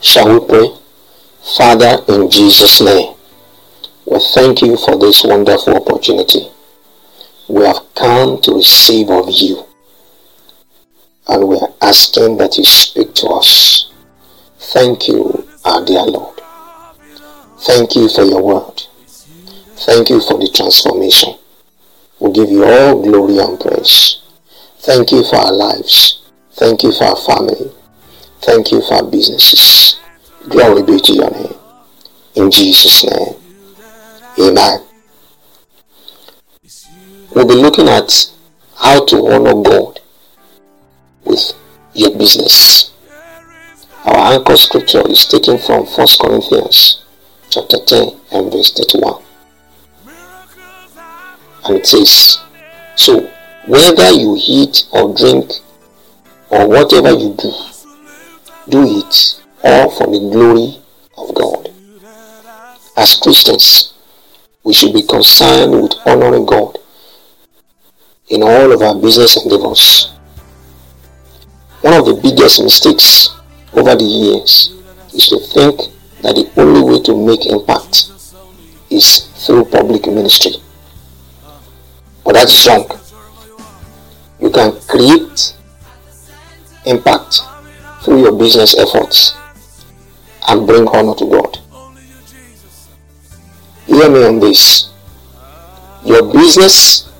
Shall we pray? Father, in Jesus' name, we thank you for this wonderful opportunity. We have come to receive of you. And we are asking that you speak to us. Thank you, our dear Lord. Thank you for your word. Thank you for the transformation. We give you all glory and praise. Thank you for our lives. Thank you for our family. Thank you for businesses. Glory be to your name. In Jesus' name. Amen. We'll be looking at how to honor God with your business. Our anchor scripture is taken from 1 Corinthians chapter 10 and verse 31. And it says, So whether you eat or drink or whatever you do, do it all for the glory of God. As Christians, we should be concerned with honoring God in all of our business endeavors. One of the biggest mistakes over the years is to think that the only way to make impact is through public ministry. But that's wrong. You can create impact through your business efforts and bring honor to God. Hear me on this. Your business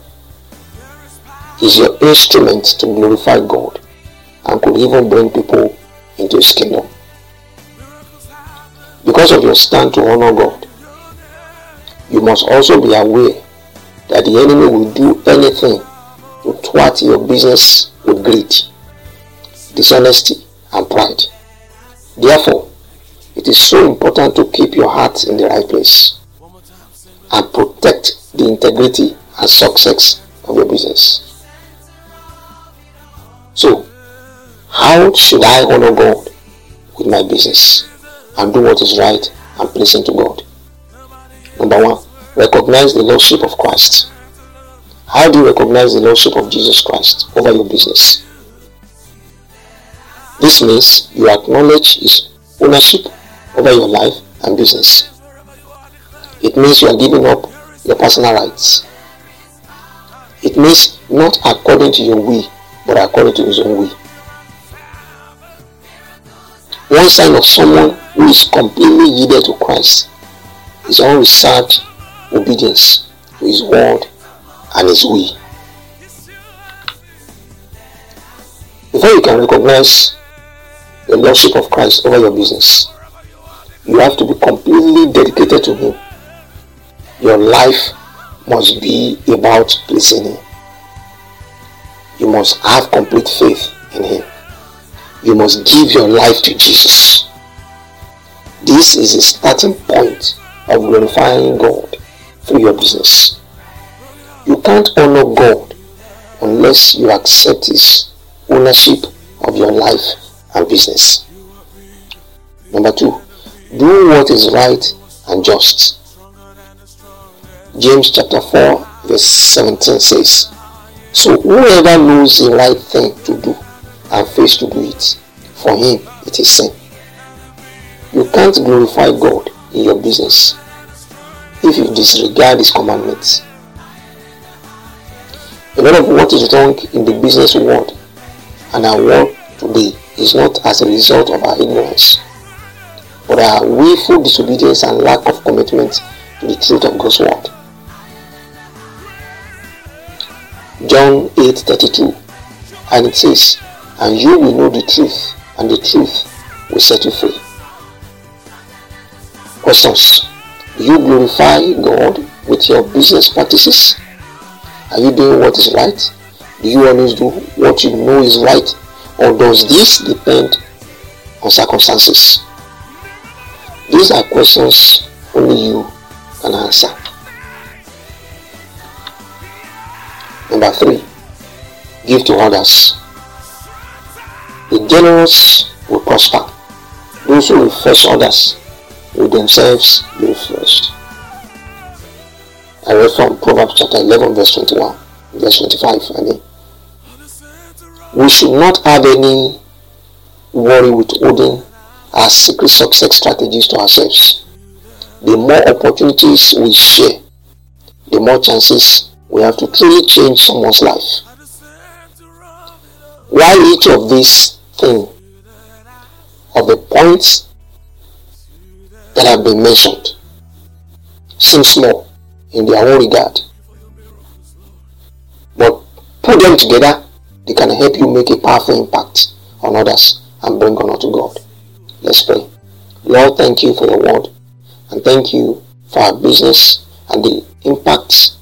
is your instrument to glorify God and could even bring people into His kingdom. Because of your stand to honor God, you must also be aware that the enemy will do anything to thwart your business with greed, dishonesty, and pride. Therefore, it is so important to keep your heart in the right place and protect the integrity and success of your business. So, how should I honor God with my business and do what is right and pleasing to God? Number one, recognize the Lordship of Christ. How do you recognize the Lordship of Jesus Christ over your business? This means you acknowledge His ownership over your life and business. It means you are giving up your personal rights. It means not according to your will, but according to His own will. One sign of someone who is completely yielded to Christ is unreserved obedience to His word and His will. Before you can recognize the Lordship of Christ over your business, you have to be completely dedicated to Him. Your life must be about pleasing Him. You must have complete faith in Him. You must give your life to Jesus. This is a starting point of glorifying God through your business. You can't honor God unless you accept His ownership of your life and business. Number two, do what is right and just. James chapter 4 verse 17 says, So whoever knows the right thing to do and fails to do it, for him it is sin. You can't glorify God in your business if you disregard his commandments. A lot of what is wrong in the business world and our world today is not as a result of our ignorance, but our willful disobedience and lack of commitment to the truth of God's word. John 8:32 and it says, And you will know the truth, and the truth will set you free. Questions. Do you glorify God with your business practices? Are you doing what is right? Do you always do what you know is right? Or does this depend on circumstances? These are questions only you can answer. Number three, give to others. The generous will prosper. Those who refresh others will themselves be refreshed. I read from Proverbs chapter 11, verse 21, verse 25. I mean, we should not have any worry with holding our secret success strategies to ourselves. The more opportunities we share, the more chances we have to truly change someone's life. While each of these things, of the points that have been mentioned, seem small in their own regard, but put them together, they can help you make a powerful impact on others and bring honor to God. Let's pray. Lord, thank you for your word and thank you for our business and the impact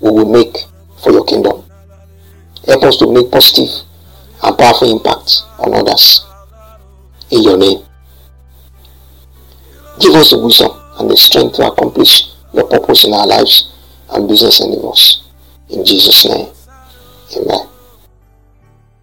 we will make for your kingdom. Help us to make positive and powerful impact on others. In your name. Give us the wisdom and the strength to accomplish your purpose in our lives and business endeavors. In Jesus' name. Amen.